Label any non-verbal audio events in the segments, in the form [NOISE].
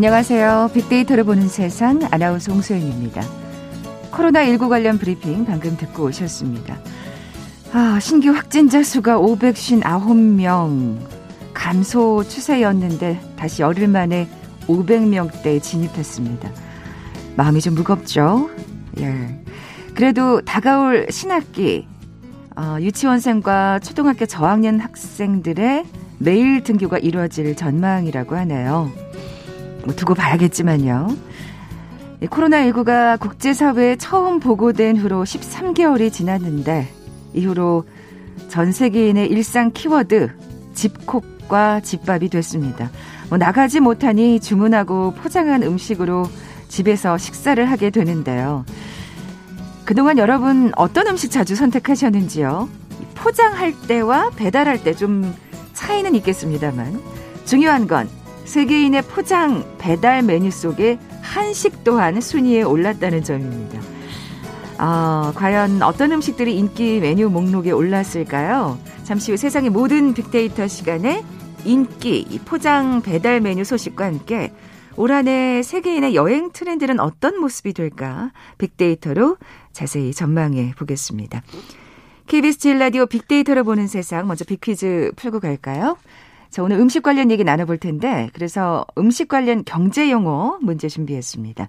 안녕하세요. 빅데이터를 보는 세상 아나운서 홍소연입니다. 코로나19 관련 브리핑 방금 듣고 오셨습니다. 아, 신규 확진자 수가 559명 감소 추세였는데 다시 열흘 만에 500명대에 진입했습니다. 마음이 좀 무겁죠? 예. 그래도 다가올 신학기 어, 유치원생과 초등학교 저학년 학생들의 매일 등교가 이루어질 전망이라고 하네요. 뭐 두고 봐야겠지만요. 코로나19가 국제사회에 처음 보고된 후로 13개월이 지났는데 이후로 전 세계인의 일상 키워드 집콕과 집밥이 됐습니다. 뭐 나가지 못하니 주문하고 포장한 음식으로 집에서 식사를 하게 되는데요. 그동안 여러분 어떤 음식 자주 선택하셨는지요? 포장할 때와 배달할 때 좀 차이는 있겠습니다만 중요한 건 세계인의 포장 배달 메뉴 속에 한식 또한 순위에 올랐다는 점입니다. 아, 과연 어떤 음식들이 인기 메뉴 목록에 올랐을까요? 잠시 후 세상의 모든 빅데이터 시간에 인기 포장 배달 메뉴 소식과 함께 올 한해 세계인의 여행 트렌드는 어떤 모습이 될까 빅데이터로 자세히 전망해 보겠습니다. KBS 제일 라디오 빅데이터로 보는 세상 먼저 빅퀴즈 풀고 갈까요? 자, 오늘 음식 관련 얘기 나눠볼 텐데 그래서 음식 관련 경제 용어 문제 준비했습니다.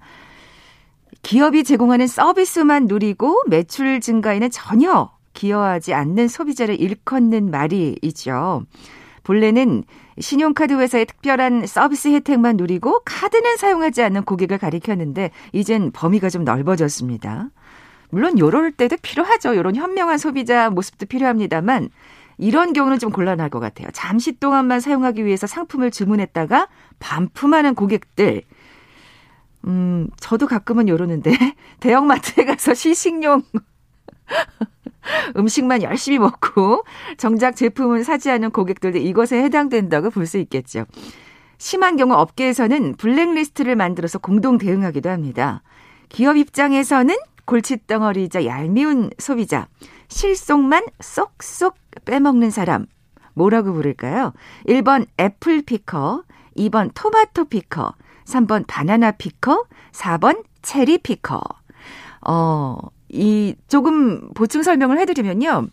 기업이 제공하는 서비스만 누리고 매출 증가에는 전혀 기여하지 않는 소비자를 일컫는 말이 있죠. 본래는 신용카드 회사의 특별한 서비스 혜택만 누리고 카드는 사용하지 않는 고객을 가리켰는데 이젠 범위가 좀 넓어졌습니다. 물론 요럴 때도 필요하죠. 요런 현명한 소비자 모습도 필요합니다만 이런 경우는 좀 곤란할 것 같아요. 잠시 동안만 사용하기 위해서 상품을 주문했다가 반품하는 고객들. 음, 저도 가끔은 요러는데 [LAUGHS] 대형마트에 가서 시식용 [LAUGHS] 음식만 열심히 먹고 정작 제품을 사지 않은 고객들도 이것에 해당된다고 볼 수 있겠죠. 심한 경우 업계에서는 블랙리스트를 만들어서 공동 대응하기도 합니다. 기업 입장에서는 골칫덩어리이자 얄미운 소비자, 실속만 쏙쏙 빼먹는 사람, 뭐라고 부를까요? 1번 apple picker, 2번 tomato picker, 3번 banana picker, 4번 cherry picker. 어, 이 조금 보충 설명을 해드리면요.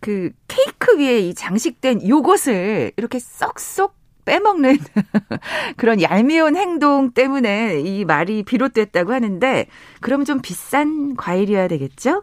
그 케이크 위에 이 장식된 요것을 이렇게 쏙쏙 빼먹는 [LAUGHS] 그런 얄미운 행동 때문에 이 말이 비롯됐다고 하는데 그럼 좀 비싼 과일이어야 되겠죠?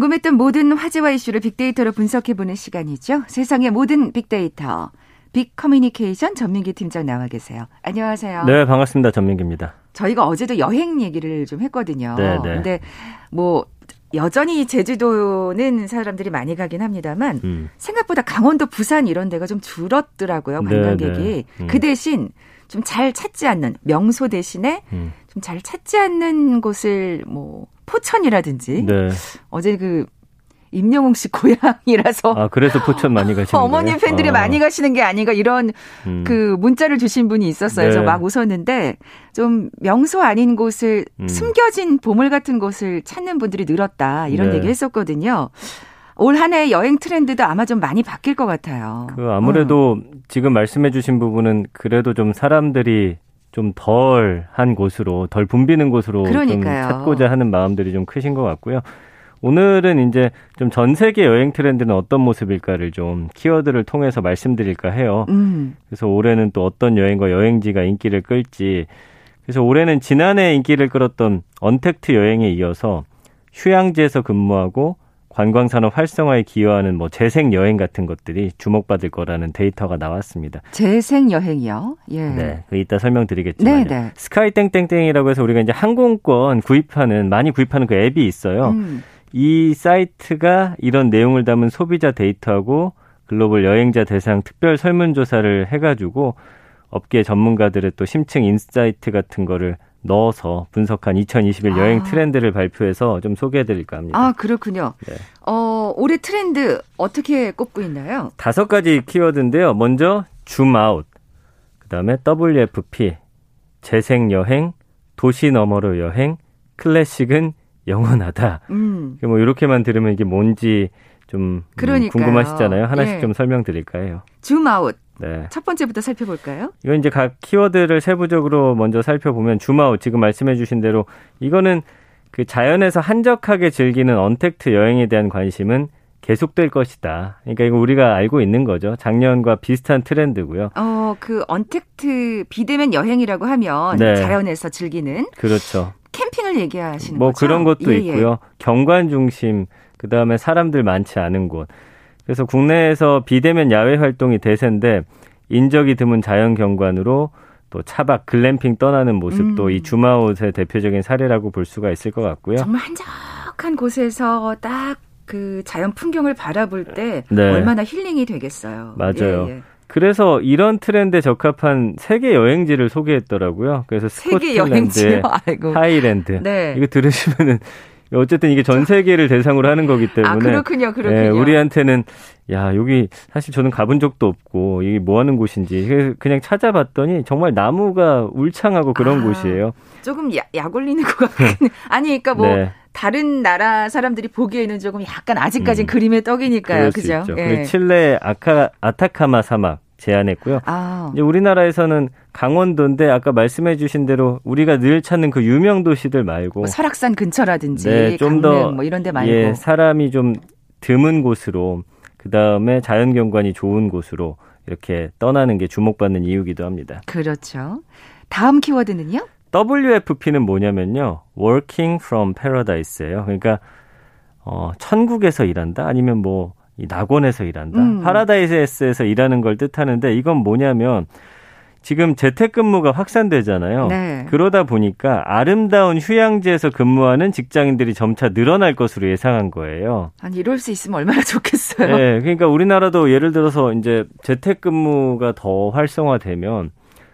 궁금했던 모든 화제와 이슈를 빅데이터로 분석해보는 시간이죠. 세상의 모든 빅데이터. 빅 커뮤니케이션 전민기 팀장 나와 계세요. 안녕하세요. 네, 반갑습니다. 전민기입니다. 저희가 어제도 여행 얘기를 좀 했거든요. 네, 네. 근데 뭐 여전히 제주도는 사람들이 많이 가긴 합니다만 음. 생각보다 강원도, 부산 이런 데가 좀 줄었더라고요. 네, 관광객이. 네, 네. 음. 그 대신 좀 잘 찾지 않는 명소 대신에 음. 좀잘 찾지 않는 곳을 뭐 포천이라든지 네. 어제 그 임영웅 씨 [LAUGHS] 고향이라서 아 그래서 포천 많이 가시는 어머님 팬들이 아. 많이 가시는 게 아닌가 이런 음. 그 문자를 주신 분이 있었어요. 네. 그래서 막 웃었는데 좀 명소 아닌 곳을 음. 숨겨진 보물 같은 곳을 찾는 분들이 늘었다 이런 네. 얘기 했었거든요. 올 한해 여행 트렌드도 아마 좀 많이 바뀔 것 같아요. 그 아무래도 어. 지금 말씀해주신 부분은 그래도 좀 사람들이 좀 덜한 곳으로 덜 붐비는 곳으로 그러니까요. 좀 찾고자 하는 마음들이 좀 크신 것 같고요. 오늘은 이제 좀 전 세계 여행 트렌드는 어떤 모습일까를 좀 키워드를 통해서 말씀드릴까 해요. 음. 그래서 올해는 또 어떤 여행과 여행지가 인기를 끌지. 그래서 올해는 지난해 인기를 끌었던 언택트 여행에 이어서 휴양지에서 근무하고 관광 산업 활성화에 기여하는 뭐 재생 여행 같은 것들이 주목받을 거라는 데이터가 나왔습니다. 재생 여행이요? 예. 네, 그 이따 설명드리겠지만 네, 네. 스카이 땡땡땡이라고 해서 우리가 이제 항공권 구입하는 많이 구입하는 그 앱이 있어요. 음. 이 사이트가 이런 내용을 담은 소비자 데이터하고 글로벌 여행자 대상 특별 설문조사를 해가지고 업계 전문가들의 또 심층 insight 같은 거를 넣어서 분석한 2021 여행 아. 트렌드를 발표해서 좀 소개해 드릴까 합니다. 아, 그렇군요. 네. 어, 올해 트렌드 어떻게 꼽고 있나요? 다섯 가지 키워드인데요. 먼저 zoom out. 그다음에 WFP, 재생 여행, 도시 너머로 여행, 클래식은 영원하다. 음. 뭐 이렇게만 들으면 이게 뭔지 좀 음, 궁금하시잖아요. 하나씩 예. 좀 설명드릴까 해요. 줌아웃. 네. 첫 번째부터 살펴볼까요? 이건 이제 각 키워드를 세부적으로 먼저 살펴보면 줌아웃 지금 말씀해 주신 대로 이거는 그 자연에서 한적하게 즐기는 언택트 여행에 대한 관심은 계속될 것이다. 그러니까 이거 우리가 알고 있는 거죠. 작년과 비슷한 트렌드고요. 어, 그 언택트 비대면 여행이라고 하면 네. 자연에서 즐기는 그렇죠. 캠핑을 얘기하시는 뭐 거죠. 뭐 그런 것도 예, 예. 있고요. 예. 경관 중심 그 다음에 사람들 많지 않은 곳. 그래서 국내에서 비대면 야외 활동이 대세인데 인적이 드문 자연 경관으로 또 차박, 글램핑 떠나는 모습도 음. 이 zoom out의 대표적인 사례라고 볼 수가 있을 것 같고요. 정말 한적한 곳에서 딱 그 자연 풍경을 바라볼 때 네. 얼마나 힐링이 되겠어요. 맞아요. 예, 예. 그래서 이런 트렌드에 적합한 세계 여행지를 소개했더라고요. 그래서 스코틀랜드, 하이랜드. 네. 이거 들으시면은 어쨌든 이게 전 세계를 대상으로 하는 거기 아, 때문에 아, 그렇군요, 그렇군요. 예, 우리한테는 야 여기 사실 저는 가본 적도 없고 이게 뭐 하는 곳인지 그냥 찾아봤더니 정말 나무가 울창하고 그런 아, 곳이에요. 조금 야, 약 올리는 것 같긴. 아니, 그러니까 뭐 네. 다른 나라 사람들이 보기에는 조금 약간 아직까진 음, 그림의 떡이니까요, 그죠? 예. 칠레 아카 아타카마 사막 제안했고요. 아. 이제 우리나라에서는 강원도인데 아까 말씀해 주신 대로 우리가 늘 찾는 그 유명 도시들 말고 뭐 설악산 근처라든지 네, 좀더 이런 데 말고 예, 사람이 좀 드문 곳으로 그다음에 자연 경관이 좋은 곳으로 이렇게 떠나는 게 주목받는 이유기도 합니다. 그렇죠. 다음 키워드는요? WFP는 뭐냐면요. Working from Paradise예요. 그러니까 어 천국에서 일한다 아니면 뭐 이 낙원에서 일한다. 음. 파라다이스에서 일하는 걸 뜻하는데 이건 뭐냐면 지금 재택근무가 확산되잖아요. 네. 그러다 보니까 아름다운 휴양지에서 근무하는 직장인들이 점차 늘어날 것으로 예상한 거예요. 아니 이럴 수 있으면 얼마나 좋겠어요. 네, 그러니까 우리나라도 예를 들어서 이제 재택근무가 더 활성화되면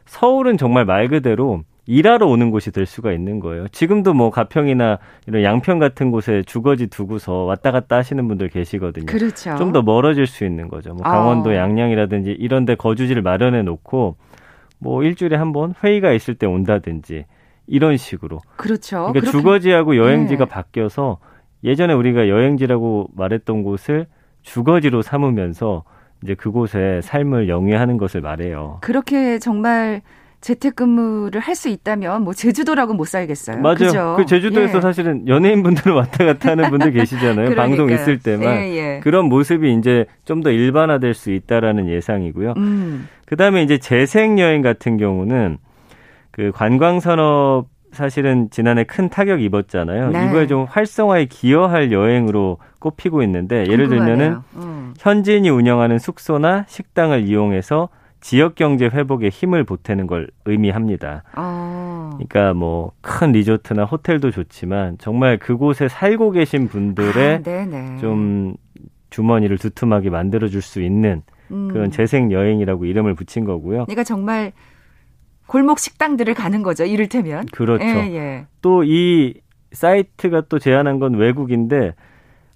서울은 정말 말 그대로 일하러 오는 곳이 될 수가 있는 거예요. 지금도 뭐 가평이나 이런 양평 같은 곳에 주거지 두고서 왔다 갔다 하시는 분들 계시거든요. 그렇죠. 좀 더 멀어질 수 있는 거죠. 뭐 강원도 어. 양양이라든지 이런 데 거주지를 마련해 놓고 뭐 일주일에 한 번 회의가 있을 때 온다든지 이런 식으로. 그렇죠. 그러니까 그렇게... 주거지하고 여행지가 네. 바뀌어서 예전에 우리가 여행지라고 말했던 곳을 주거지로 삼으면서 이제 그곳에 삶을 영위하는 것을 말해요. 그렇게 정말 재택근무를 할 수 있다면 뭐 제주도라고 못 살겠어요. 맞아요. 그죠? 그 제주도에서 예. 사실은 연예인분들은 [LAUGHS] 왔다 갔다 하는 분들 계시잖아요. 방송 있을 때만 예, 예. 그런 모습이 이제 좀 더 일반화될 수 있다라는 예상이고요. 음. 그다음에 이제 재생 여행 같은 경우는 그 관광 산업 사실은 지난해 큰 타격 입었잖아요. 네. 이거에 좀 활성화에 기여할 여행으로 꼽히고 있는데 예를 들면은 음. 현지인이 운영하는 숙소나 식당을 이용해서 지역 경제 회복에 힘을 보태는 걸 의미합니다. 어. 그러니까 뭐 큰 리조트나 호텔도 좋지만 정말 그곳에 살고 계신 분들의 아, 좀 주머니를 두툼하게 만들어 줄 수 있는 음. 그런 재생 여행이라고 이름을 붙인 거고요. 그러니까 정말 골목 식당들을 가는 거죠. 이를테면. 그렇죠. 예, 예. 또이 사이트가 또 제안한 건 외국인데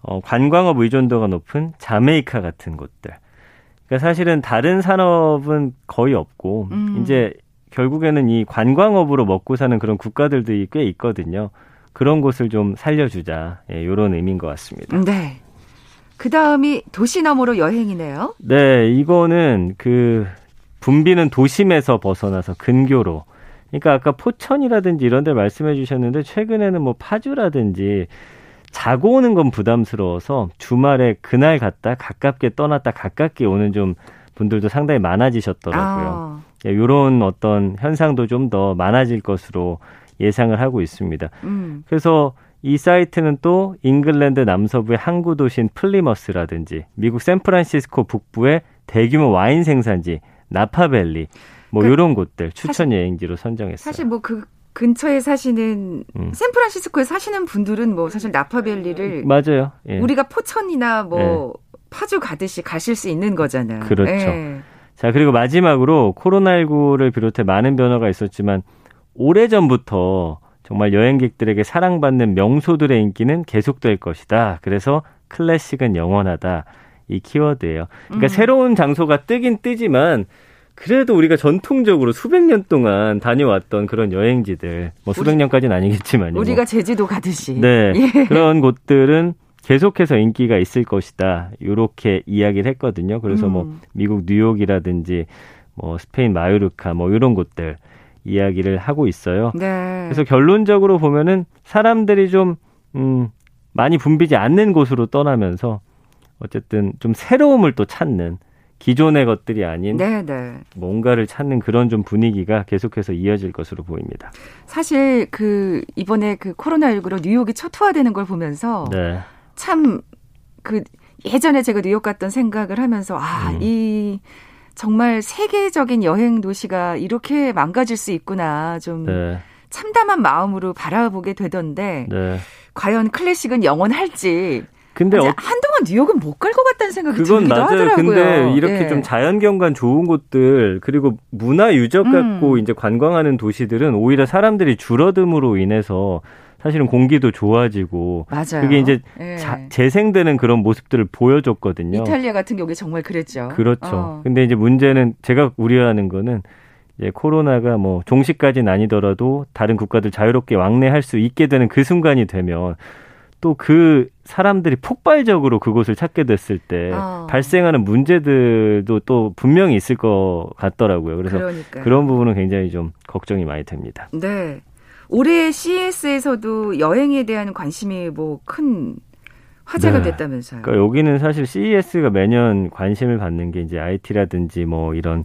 어, 관광업 의존도가 높은 자메이카 같은 곳들. 그러니까 사실은 다른 산업은 거의 없고 음. 이제 결국에는 이 관광업으로 먹고 사는 그런 국가들도 꽤 있거든요. 그런 곳을 좀 살려주자 예, 이런 의미인 것 같습니다. 네. 그 다음이 도시 너머로 여행이네요. 네, 이거는 그 붐비는 도심에서 벗어나서 근교로. 그러니까 아까 포천이라든지 이런 데 말씀해 주셨는데 최근에는 뭐 파주라든지 자고 오는 건 부담스러워서 주말에 그날 갔다 가깝게 떠났다 가깝게 오는 좀 분들도 상당히 많아지셨더라고요. 아. 이런 예, 어떤 현상도 좀 더 많아질 것으로 예상을 하고 있습니다. 음. 그래서 이 사이트는 또 잉글랜드 남서부의 항구 도시인 플리머스라든지 미국 샌프란시스코 북부의 대규모 와인 생산지 나파밸리 뭐 그, 이런 곳들 추천 여행지로 선정했어요. 사실 뭐 그 근처에 사시는 음. 샌프란시스코에 사시는 분들은 뭐 사실 나파밸리를 맞아요. 예. 우리가 포천이나 뭐 예. 파주 가듯이 가실 수 있는 거잖아요. 그렇죠. 예. 자 그리고 마지막으로 코로나19를 비롯해 많은 변화가 있었지만 오래 전부터 정말 여행객들에게 사랑받는 명소들의 인기는 계속될 것이다. 그래서 클래식은 영원하다. 이 키워드예요. 그러니까 음. 새로운 장소가 뜨긴 뜨지만 그래도 우리가 전통적으로 수백 년 동안 다녀왔던 그런 여행지들, 뭐 수백 년까지는 아니겠지만 우리가 제주도 가듯이 네 [LAUGHS] 예. 그런 곳들은 계속해서 인기가 있을 것이다. 이렇게 이야기를 했거든요. 그래서 뭐 음. 뭐 미국 뉴욕이라든지 뭐 스페인 마요르카 뭐 이런 곳들 이야기를 하고 있어요. 네. 그래서 결론적으로 보면은 사람들이 좀 음, 많이 붐비지 않는 곳으로 떠나면서 어쨌든 좀 새로움을 또 찾는 기존의 것들이 아닌 네네. 네. 뭔가를 찾는 그런 좀 분위기가 계속해서 이어질 것으로 보입니다. 사실 그 이번에 그 코로나19로 뉴욕이 초토화되는 걸 보면서 네. 참그 예전에 제가 뉴욕 갔던 생각을 하면서 아이 음. 정말 세계적인 여행 도시가 이렇게 망가질 수 있구나 좀 네. 참담한 마음으로 바라보게 되던데 네. 과연 클래식은 영원할지 근데 어, 한동안 뉴욕은 못 갈 것 같다는 생각이 그건 들기도 맞아요. 하더라고요. 근데 이렇게 예. 좀 자연경관 좋은 곳들 그리고 문화 유적 갖고 음. 이제 관광하는 도시들은 오히려 사람들이 줄어듦으로 인해서 사실은 공기도 좋아지고 맞아요. 그게 이제 예. 자, 재생되는 그런 모습들을 보여줬거든요. 이탈리아 같은 경우에 정말 그랬죠. 그렇죠. 어. 근데 이제 문제는 제가 우려하는 거는 이제 코로나가 뭐 종식까지는 아니더라도 다른 국가들 자유롭게 왕래할 수 있게 되는 그 순간이 되면 또 그 사람들이 폭발적으로 그곳을 찾게 됐을 때 어. 발생하는 문제들도 또 분명히 있을 것 같더라고요. 그래서 그러니까요. 그런 부분은 굉장히 좀 걱정이 많이 됩니다. 네. 올해 CES에서도 여행에 대한 관심이 뭐큰 화제가 네. 됐다면서요. 그러니까 여기는 사실 CES가 매년 관심을 받는 게 이제 IT라든지 뭐 이런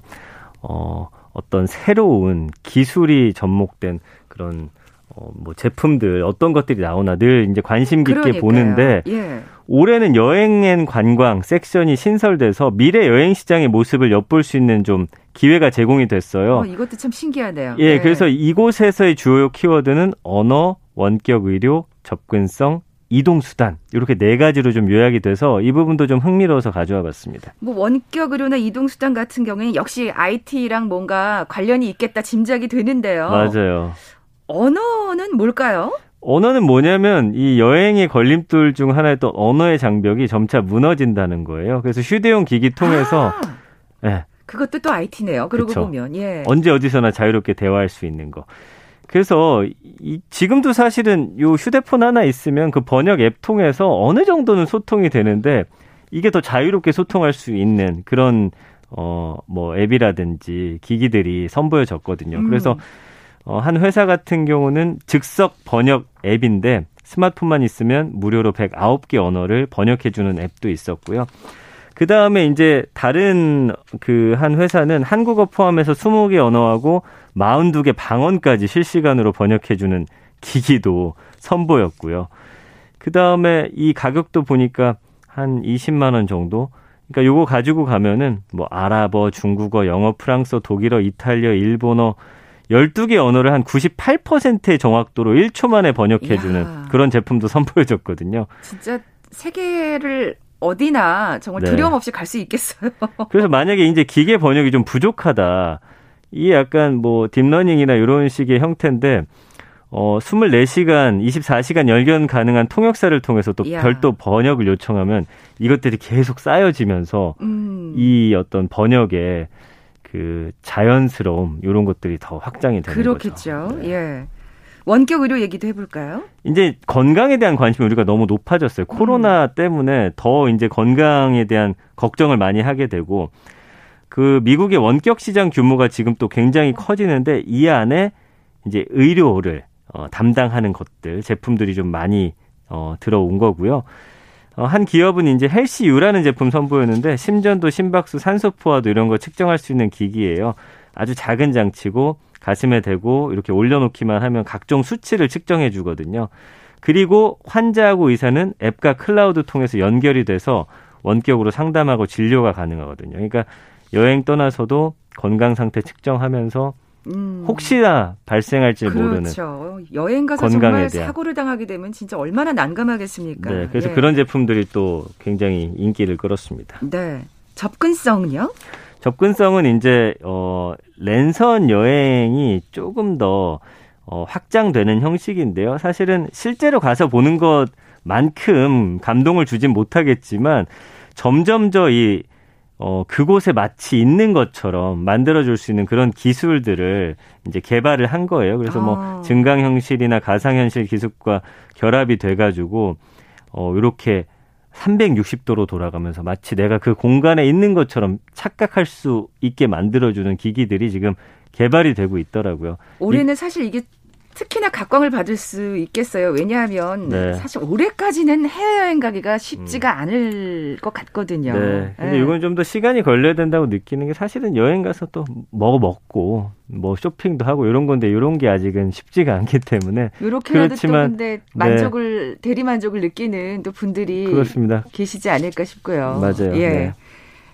어 어떤 새로운 기술이 접목된 그런 어, 뭐 제품들 어떤 것들이 나오나 늘 이제 관심 깊게 그러니까요. 보는데 예. 올해는 여행엔 관광 섹션이 신설돼서 미래 여행 시장의 모습을 엿볼 수 있는 좀 기회가 제공이 됐어요. 어, 이것도 참 신기하네요. 예, 네. 그래서 이곳에서의 주요 키워드는 언어, 원격 의료, 접근성, 이동 수단 이렇게 네 가지로 좀 요약이 돼서 이 부분도 좀 흥미로워서 가져와 봤습니다. 뭐 원격 의료나 이동 수단 같은 경우에는 역시 IT랑 뭔가 관련이 있겠다 짐작이 되는데요. 맞아요. 언어는 뭘까요? 언어는 뭐냐면 이 여행의 걸림돌 중 하나였던 언어의 장벽이 점차 무너진다는 거예요. 그래서 휴대용 기기 통해서 아, 네. 그것도 또 IT네요. 그러고 그쵸. 보면 예. 언제 어디서나 자유롭게 대화할 수 있는 거. 그래서 이, 지금도 사실은 요 휴대폰 하나 있으면 그 번역 앱 통해서 어느 정도는 소통이 되는데 이게 더 자유롭게 소통할 수 있는 그런 어 뭐 앱이라든지 기기들이 선보여졌거든요. 음. 그래서 어, 한 회사 같은 경우는 즉석 번역 앱인데 스마트폰만 있으면 무료로 109개 언어를 번역해주는 앱도 있었고요. 그 다음에 이제 다른 그 한 회사는 한국어 포함해서 20개 언어하고 42개 방언까지 실시간으로 번역해주는 기기도 선보였고요. 그 다음에 이 가격도 보니까 한 20만 원 정도. 그러니까 요거 가지고 가면은 뭐 아랍어, 중국어, 영어, 프랑스어, 독일어, 이탈리아, 일본어 12개 언어를 한 98%의 정확도로 1초 만에 번역해주는 이야. 그런 제품도 선보여졌거든요. 진짜 세계를 어디나 정말 네. 두려움 없이 갈수 있겠어요. [LAUGHS] 그래서 만약에 이제 기계 번역이 좀 부족하다. 이 약간 뭐 딥러닝이나 이런 식의 형태인데 어 24시간, 24시간 열견 가능한 통역사를 통해서 또 이야. 별도 번역을 요청하면 이것들이 계속 쌓여지면서 음. 이 어떤 번역에 그 자연스러움 이런 것들이 더 확장이 되는 그렇겠죠. 거죠. 네. 예. 원격 의료 얘기도 해볼까요? 이제 건강에 대한 관심이 우리가 너무 높아졌어요. 코로나 음. 때문에 더 이제 건강에 대한 걱정을 많이 하게 되고 그 미국의 원격 시장 규모가 지금 또 굉장히 커지는데 이 안에 이제 의료를 어, 담당하는 것들 제품들이 좀 많이 어, 들어온 거고요. 어, 한 기업은 이제 헬시유라는 제품 선보였는데 심전도, 심박수, 산소 포화도 이런 거 측정할 수 있는 기기예요. 아주 작은 장치고 가슴에 대고 이렇게 올려놓기만 하면 각종 수치를 측정해 주거든요. 그리고 환자하고 의사는 앱과 클라우드 통해서 연결이 돼서 원격으로 상담하고 진료가 가능하거든요. 그러니까 여행 떠나서도 건강 상태 측정하면서 음. 혹시나 발생할지 그렇죠. 모르는 여행 가서 정말 대한. 사고를 당하게 되면 진짜 얼마나 난감하겠습니까? 네, 그래서 예. 그런 제품들이 또 굉장히 인기를 끌었습니다. 네, 접근성은요? 접근성은 이제 어 랜선 여행이 조금 더 어, 확장되는 형식인데요. 사실은 실제로 가서 보는 것만큼 감동을 주진 못하겠지만 점점 더이 어, 그곳에 마치 있는 것처럼 만들어줄 수 있는 그런 기술들을 이제 개발을 한 거예요. 그래서 뭐 아. 증강현실이나 가상현실 기술과 결합이 돼가지고, 어, 이렇게 360도로 돌아가면서 마치 내가 그 공간에 있는 것처럼 착각할 수 있게 만들어주는 기기들이 지금 개발이 되고 있더라고요. 올해는 이, 사실 이게 특히나 각광을 받을 수 있겠어요. 왜냐하면 네. 사실 올해까지는 해외여행 가기가 쉽지가 음. 않을 것 같거든요. 네. 근데 네. 이건 좀 더 시간이 걸려야 된다고 느끼는 게 사실은 여행 가서 또 먹어 먹고 뭐 쇼핑도 하고 이런 건데 이런 게 아직은 쉽지가 않기 때문에 이렇게라도 또 근데 네. 만족을 네. 대리 만족을 느끼는 또 분들이 그렇습니다. 계시지 않을까 싶고요. 맞아요. 예. 네.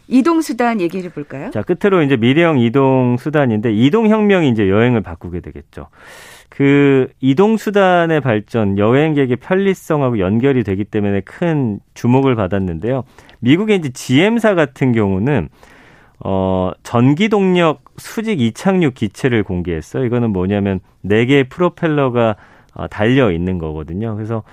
이동 수단 얘기해 볼까요? 자, 끝으로 이제 미래형 이동 수단인데 이동 혁명이 이제 여행을 바꾸게 되겠죠. 그 이동 수단의 발전, 여행객의 편리성하고 연결이 되기 때문에 큰 주목을 받았는데요. 미국의 이제 GM사 같은 경우는 어, 전기 동력 수직 이착륙 기체를 공개했어요. 이거는 뭐냐면 네 개의 프로펠러가 어, 달려 있는 거거든요. 그래서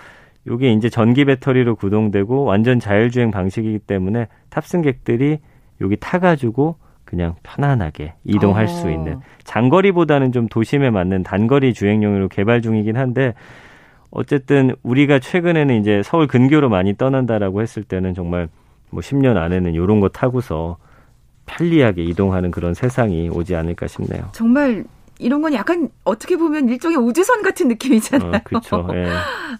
이게 이제 전기 배터리로 구동되고 완전 자율주행 방식이기 때문에 탑승객들이 여기 타가지고 그냥 편안하게 이동할 어. 수 있는 장거리보다는 좀 도심에 맞는 단거리 주행용으로 개발 중이긴 한데 어쨌든 우리가 최근에는 이제 서울 근교로 많이 떠난다라고 했을 때는 정말 뭐 10년 안에는 이런 거 타고서 편리하게 이동하는 그런 세상이 오지 않을까 싶네요. 정말 이런 건 약간 어떻게 보면 일종의 우주선 같은 느낌이잖아요. 어, 그렇죠. [LAUGHS] 예.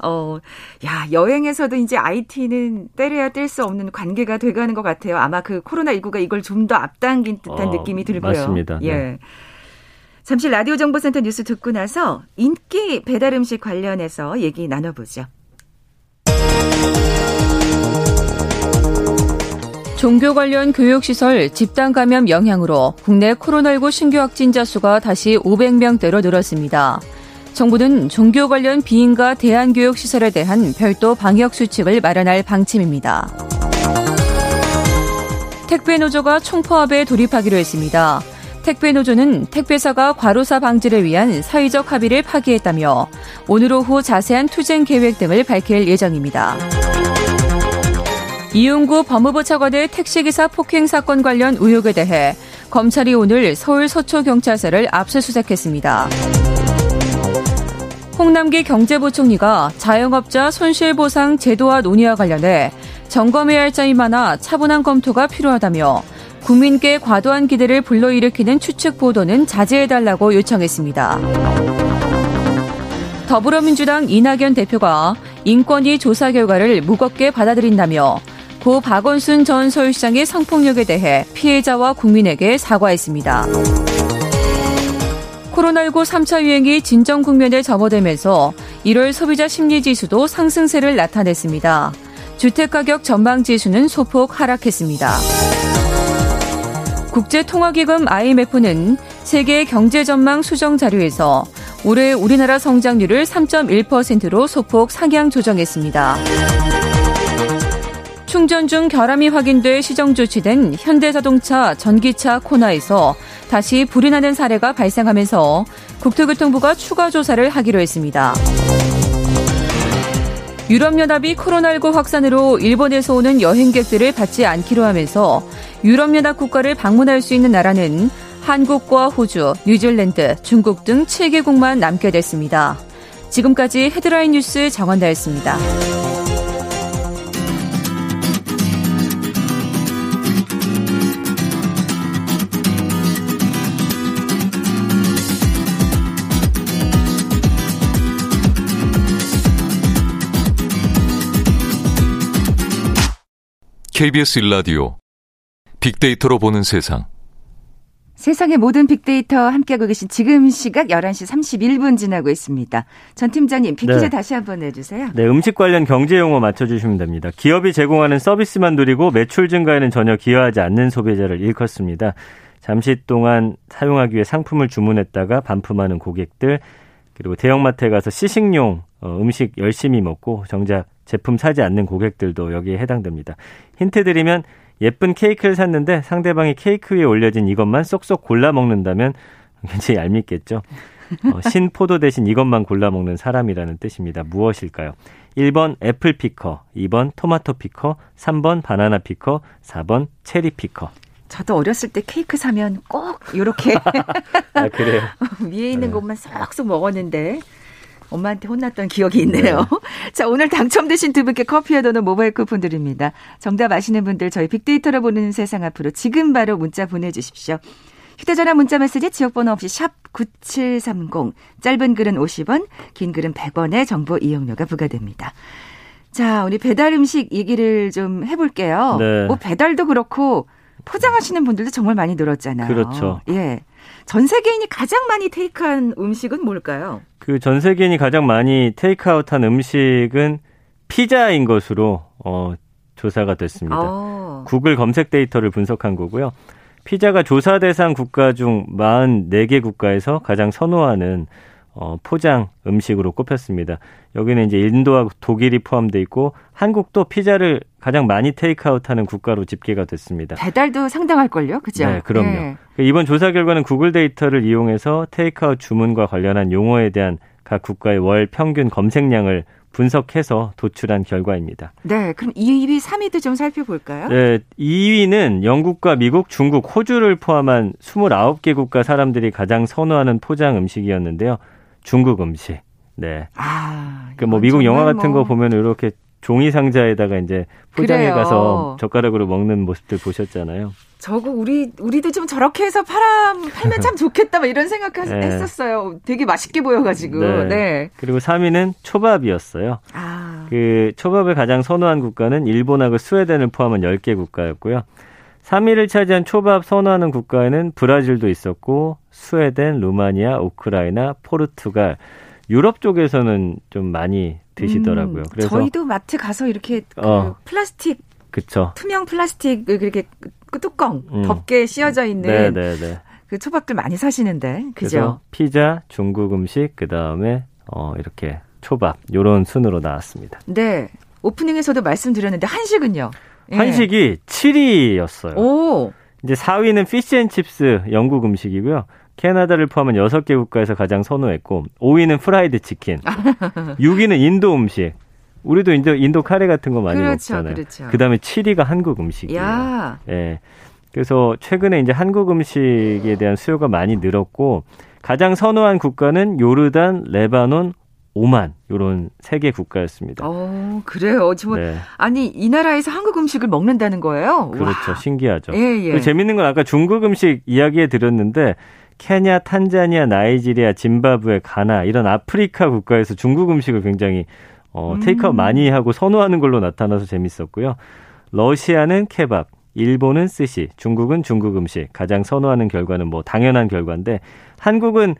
어, 야 여행에서도 이제 IT는 때려야 뗄 수 없는 관계가 돼가는 것 같아요. 아마 그 코로나 19가 이걸 좀 더 앞당긴 듯한 어, 느낌이 들고요. 맞습니다. 예. 네. 잠시 라디오 정보센터 뉴스 듣고 나서 인기 배달 음식 관련해서 얘기 나눠보죠. 종교 관련 교육시설 집단 감염 영향으로 국내 코로나19 신규 확진자 수가 다시 500명대로 늘었습니다. 정부는 종교 관련 비인가 대안교육시설에 대한 별도 방역수칙을 마련할 방침입니다. 택배 노조가 총파업에 돌입하기로 했습니다. 택배 노조는 택배사가 과로사 방지를 위한 사회적 합의를 파기했다며 오늘 오후 자세한 투쟁 계획 등을 밝힐 예정입니다. 이용구 법무부 차관의 택시기사 폭행 사건 관련 의혹에 대해 검찰이 오늘 서울 서초경찰서를 압수수색했습니다. 홍남기 경제부총리가 자영업자 손실보상 제도와 논의와 관련해 점검해야 할 점이 많아 차분한 검토가 필요하다며 국민께 과도한 기대를 불러일으키는 추측 보도는 자제해달라고 요청했습니다. 더불어민주당 이낙연 대표가 인권위 조사 결과를 무겁게 받아들인다며 고 박원순 전 서울시장의 성폭력에 대해 피해자와 국민에게 사과했습니다. 코로나19 3차 유행이 진정 국면에 접어들면서 1월 소비자 심리지수도 상승세를 나타냈습니다. 주택가격 전망지수는 소폭 하락했습니다. 국제통화기금 IMF는 세계 경제 전망 수정 자료에서 올해 우리나라 성장률을 3.1%로 소폭 상향 조정했습니다. 충전 중 결함이 확인돼 시정 조치된 현대자동차 전기차 코너에서 다시 불이 나는 사례가 발생하면서 국토교통부가 추가 조사를 하기로 했습니다. 유럽연합이 코로나19 확산으로 일본에서 오는 여행객들을 받지 않기로 하면서 유럽연합 국가를 방문할 수 있는 나라는 한국과 호주, 뉴질랜드, 중국 등 7개국만 남게 됐습니다. 지금까지 헤드라인 뉴스 정원다였습니다. KBS 일라디오 빅데이터로 보는 세상. 세상의 모든 빅데이터 함께하고 계신 지금 시각 11시 31분 지나고 있습니다. 전 팀장님, 빅퀴즈 네. 다시 한번 내주세요. 네, 음식 관련 경제 용어 맞춰주시면 됩니다. 기업이 제공하는 서비스만 누리고 매출 증가에는 전혀 기여하지 않는 소비자를 일컫습니다. 잠시 동안 사용하기 위해 상품을 주문했다가 반품하는 고객들, 그리고 대형마트에 가서 시식용 어, 음식 열심히 먹고 정작 제품 사지 않는 고객들도 여기에 해당됩니다. 힌트 드리면 예쁜 케이크를 샀는데 상대방이 케이크 위에 올려진 이것만 쏙쏙 골라 먹는다면 굉장히 얄밉겠죠. 어, 신포도 대신 이것만 골라 먹는 사람이라는 뜻입니다. 무엇일까요? 1번 apple picker, 2번 tomato picker, 3번 banana picker, 4번 cherry picker. 저도 어렸을 때 케이크 사면 꼭 이렇게 [LAUGHS] 아, 그래요? [LAUGHS] 위에 있는 네. 것만 쏙쏙 먹었는데 엄마한테 혼났던 기억이 있네요. 네. [LAUGHS] 자, 오늘 당첨되신 두 분께 커피와 도넛 모바일 쿠폰 드립니다. 정답 아시는 분들 저희 빅데이터로 보는 세상 앞으로 지금 바로 문자 보내주십시오. 휴대전화 문자 메시지 지역번호 없이 샵 9730, 짧은 글은 50원, 긴 글은 100원의 정보 이용료가 부과됩니다. 자, 우리 배달 음식 얘기를 좀 해볼게요. 네. 뭐 배달도 그렇고 포장하시는 분들도 정말 많이 늘었잖아요. 그렇죠. 예. 전 세계인이 가장 많이 테이크한 음식은 뭘까요? 그 전 세계인이 가장 많이 테이크아웃한 음식은 피자인 것으로 어, 조사가 됐습니다. 어. 구글 검색 데이터를 분석한 거고요. 피자가 조사 대상 국가 중 44개 국가에서 가장 선호하는 어, 포장 음식으로 꼽혔습니다. 여기는 이제 인도와 독일이 포함돼 있고 한국도 피자를 가장 많이 테이크아웃하는 국가로 집계가 됐습니다. 배달도 상당할 걸요, 그죠? 네, 그럼요. 네. 이번 조사 결과는 구글 데이터를 이용해서 테이크아웃 주문과 관련한 용어에 대한 각 국가의 월 평균 검색량을 분석해서 도출한 결과입니다. 네, 그럼 2위, 3위도 좀 살펴볼까요? 네, 2위는 영국과 미국, 중국, 호주를 포함한 29개 국가 사람들이 가장 선호하는 포장 음식이었는데요. 중국 음식. 네. 아. 그 뭐 미국 영화 같은 뭐... 거 보면 이렇게 종이 상자에다가 이제 포장해 그래요. 가서 젓가락으로 먹는 모습들 보셨잖아요. 저거 우리 우리도 좀 저렇게 해서 팔아 팔면 참 좋겠다 막 이런 생각했었어요. 네. 되게 맛있게 보여가지고. 네. 네. 그리고 3위는 초밥이었어요. 아. 그 초밥을 가장 선호한 국가는 일본하고 스웨덴을 포함한 10개 국가였고요. 3위를 차지한 초밥 선호하는 국가에는 브라질도 있었고 스웨덴, 루마니아, 우크라이나, 포르투갈, 유럽 쪽에서는 좀 많이 드시더라고요. 음, 그래서 저희도 마트 가서 이렇게 그 어, 플라스틱 그쵸. 투명 플라스틱 그렇게 그 뚜껑 음. 덮개 씌어져 있는 네네네. 네, 네. 그 초밥들 많이 사시는데 그죠? 피자, 중국 음식 그 다음에 어 이렇게 초밥 요런 순으로 나왔습니다. 네. 오프닝에서도 말씀드렸는데 한식은요? 예. 한식이 7위였어요. 오. 이제 4위는 피시앤칩스 영국 음식이고요. 캐나다를 포함한 6개 국가에서 가장 선호했고 5위는 프라이드 치킨. [LAUGHS] 6위는 인도 음식. 우리도 인도 인도 카레 같은 거 많이 그렇죠, 먹잖아요. 그렇죠. 그다음에 7위가 한국 음식이에요. 야. 예. 그래서 최근에 이제 한국 음식에 대한 수요가 많이 늘었고 가장 선호한 국가는 요르단, 레바논, 오만 요런 세 개 국가였습니다. 어, 그래요. 정말 네. 아니 이 나라에서 한국 음식을 먹는다는 거예요? 그렇죠. 와. 신기하죠. 예, 예. 재밌는 건 아까 중국 음식 이야기해 드렸는데 케냐, 탄자니아, 나이지리아, 짐바브웨, 가나 이런 아프리카 국가에서 중국 음식을 굉장히 어, 음. 테이크아웃 많이 하고 선호하는 걸로 나타나서 재밌었고요. 러시아는 케밥, 일본은 스시, 중국은 중국 음식. 가장 선호하는 결과는 뭐 당연한 결과인데 한국은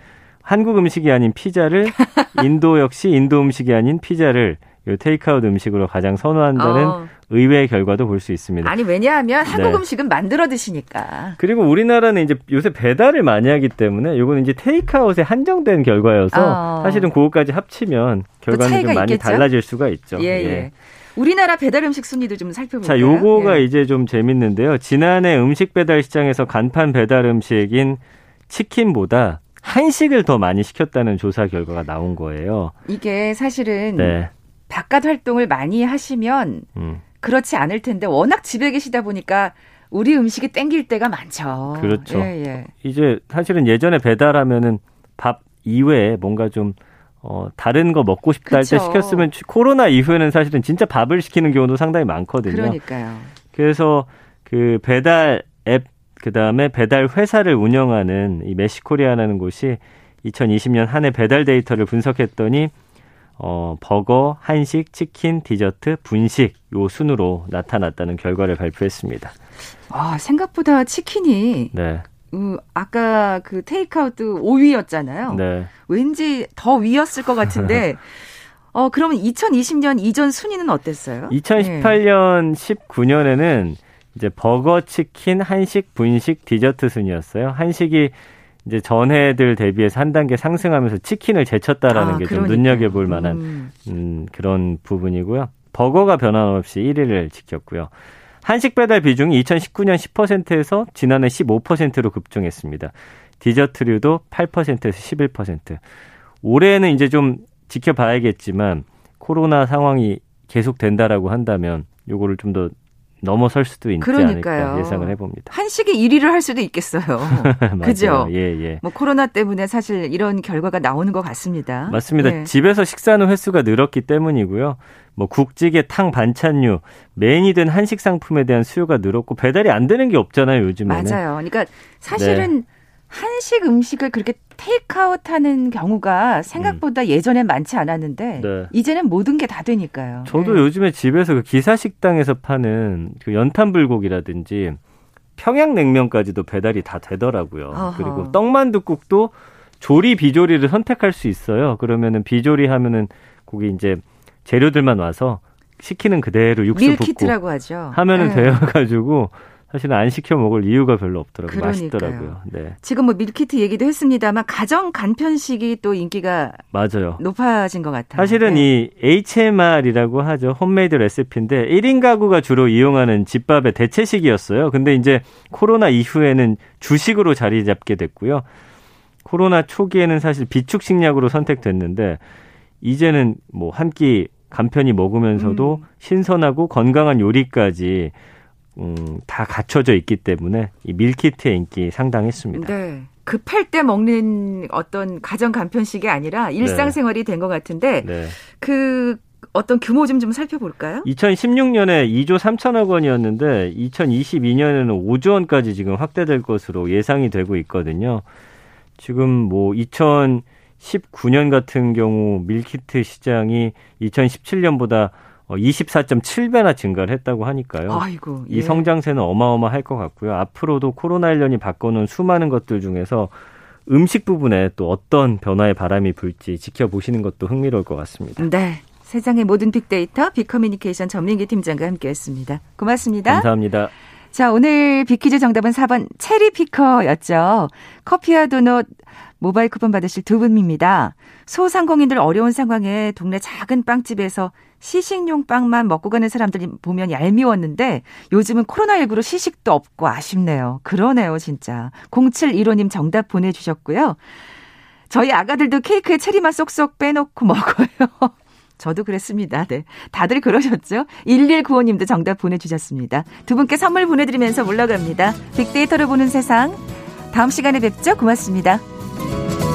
한국 음식이 아닌 피자를 [LAUGHS] 인도 역시 인도 음식이 아닌 피자를 요 테이크아웃 음식으로 가장 선호한다는 어. 의외의 결과도 볼 수 있습니다. 아니 왜냐하면 한국 네. 음식은 만들어 드시니까. 그리고 우리나라는 이제 요새 배달을 많이 하기 때문에 요거는 이제 테이크아웃에 한정된 결과여서 어. 사실은 그거까지 합치면 결과는 좀 많이 있겠죠? 달라질 수가 있죠. 예, 예. 예. 우리나라 배달 음식 순위도 좀 살펴볼까요? 자, 요거가 예. 이제 좀 재밌는데요. 지난해 음식 배달 시장에서 간판 배달 음식인 치킨보다 한식을 더 많이 시켰다는 조사 결과가 나온 거예요. 이게 사실은 네. 바깥 활동을 많이 하시면 음. 그렇지 않을 텐데 워낙 집에 계시다 보니까 우리 음식이 땡길 때가 많죠. 그렇죠. 예, 예. 이제 사실은 예전에 배달하면은 밥 이외에 뭔가 좀 어, 다른 거 먹고 싶다 할 때 시켰으면 코로나 이후에는 사실은 진짜 밥을 시키는 경우도 상당히 많거든요. 그러니까요. 그래서 그 배달 앱 그 다음에 배달 회사를 운영하는 이 메시코리아라는 곳이 2020년 한 해 배달 데이터를 분석했더니 어, 버거, 한식, 치킨, 디저트, 분식 요 순으로 나타났다는 결과를 발표했습니다. 아, 생각보다 치킨이 네. 음, 아까 그 테이크아웃도 5위였잖아요. 네. 왠지 더 위였을 것 같은데 [LAUGHS] 어, 그러면 2020년 이전 순위는 어땠어요? 2018년 네. 19년에는 이제 버거, 치킨, 한식, 분식, 디저트 순이었어요. 한식이 이제 전해들 대비해서 한 단계 상승하면서 치킨을 제쳤다라는 아, 게좀 눈여겨볼 만한 음. 음, 그런 부분이고요. 버거가 변함없이 1위를 지켰고요. 한식 배달 비중이 2019년 10%에서 지난해 15%로 급증했습니다. 디저트류도 8%에서 11%. 올해는 이제 좀 지켜봐야겠지만 코로나 상황이 계속된다라고 한다면 요거를 좀 더 넘어설 수도 있지 그러니까요. 않을까 예상을 해봅니다. 한식이 1위를 할 수도 있겠어요. [LAUGHS] [LAUGHS] 그죠? 예, 예. 뭐 코로나 때문에 사실 이런 결과가 나오는 것 같습니다. 맞습니다. 네. 집에서 식사하는 횟수가 늘었기 때문이고요. 뭐 국찌개, 탕, 반찬류, 메인이 된 한식 상품에 대한 수요가 늘었고 배달이 안 되는 게 없잖아요, 요즘에는. 맞아요. 그러니까 사실은 네. 한식 음식을 그렇게 테이크아웃 하는 경우가 생각보다 음. 예전엔 많지 않았는데 네. 이제는 모든 게 다 되니까요. 저도 네. 요즘에 집에서 그 기사식당에서 파는 그 연탄불고기라든지 평양냉면까지도 배달이 다 되더라고요. 어허. 그리고 떡만둣국도 조리 비조리를 선택할 수 있어요. 그러면은 비조리 하면은 거기 이제 재료들만 와서 시키는 그대로 육수 붓고 하죠. 하면은 네. 되어 가지고 사실은 안 시켜 먹을 이유가 별로 없더라고요. 그러니까요. 맛있더라고요. 네. 지금 뭐 밀키트 얘기도 했습니다만 가정 간편식이 또 인기가 맞아요. 높아진 것 같아요. 사실은 네. 이 HMR이라고 하죠. 홈메이드 레시피인데 1인 가구가 주로 이용하는 집밥의 대체식이었어요. 근데 이제 코로나 이후에는 주식으로 자리 잡게 됐고요. 코로나 초기에는 사실 비축 식량으로 선택됐는데 이제는 뭐 한 끼 간편히 먹으면서도 음. 신선하고 건강한 요리까지 음, 다 갖춰져 있기 때문에 이 밀키트의 인기 상당했습니다. 네. 급할 때 먹는 어떤 가정 간편식이 아니라 일상생활이 네. 된것 같은데 네. 그 어떤 규모 좀 좀 살펴볼까요? 2016년에 2조 3천억 원이었는데 2022년에는 5조 원까지 지금 확대될 것으로 예상이 되고 있거든요. 지금 뭐 2019년 같은 경우 밀키트 시장이 2017년보다 24.7배나 어, 증가를 했다고 하니까요. 아이고, 예. 이 성장세는 어마어마할 것 같고요. 앞으로도 코로나 1년이 바꿔놓은 수많은 것들 중에서 음식 부분에 또 어떤 변화의 바람이 불지 지켜보시는 것도 흥미로울 것 같습니다. 네. 세상의 모든 빅데이터 빅커뮤니케이션 전민기 팀장과 함께했습니다. 고맙습니다. 감사합니다. 자, 오늘 빅퀴즈 정답은 4번 체리 피커였죠. 커피와 도넛 모바일 쿠폰 받으실 두 분입니다. 소상공인들 어려운 상황에 동네 작은 빵집에서 시식용 빵만 먹고 가는 사람들이 보면 얄미웠는데 요즘은 코로나19로 시식도 없고 아쉽네요. 그러네요, 진짜. 0715님 정답 보내주셨고요. 저희 아가들도 케이크에 체리만 쏙쏙 빼놓고 먹어요. [LAUGHS] 저도 그랬습니다. 네. 다들 그러셨죠? 1195님도 정답 보내주셨습니다. 두 분께 선물 보내드리면서 올라갑니다. 빅데이터를 보는 세상. 다음 시간에 뵙죠. 고맙습니다. Bye.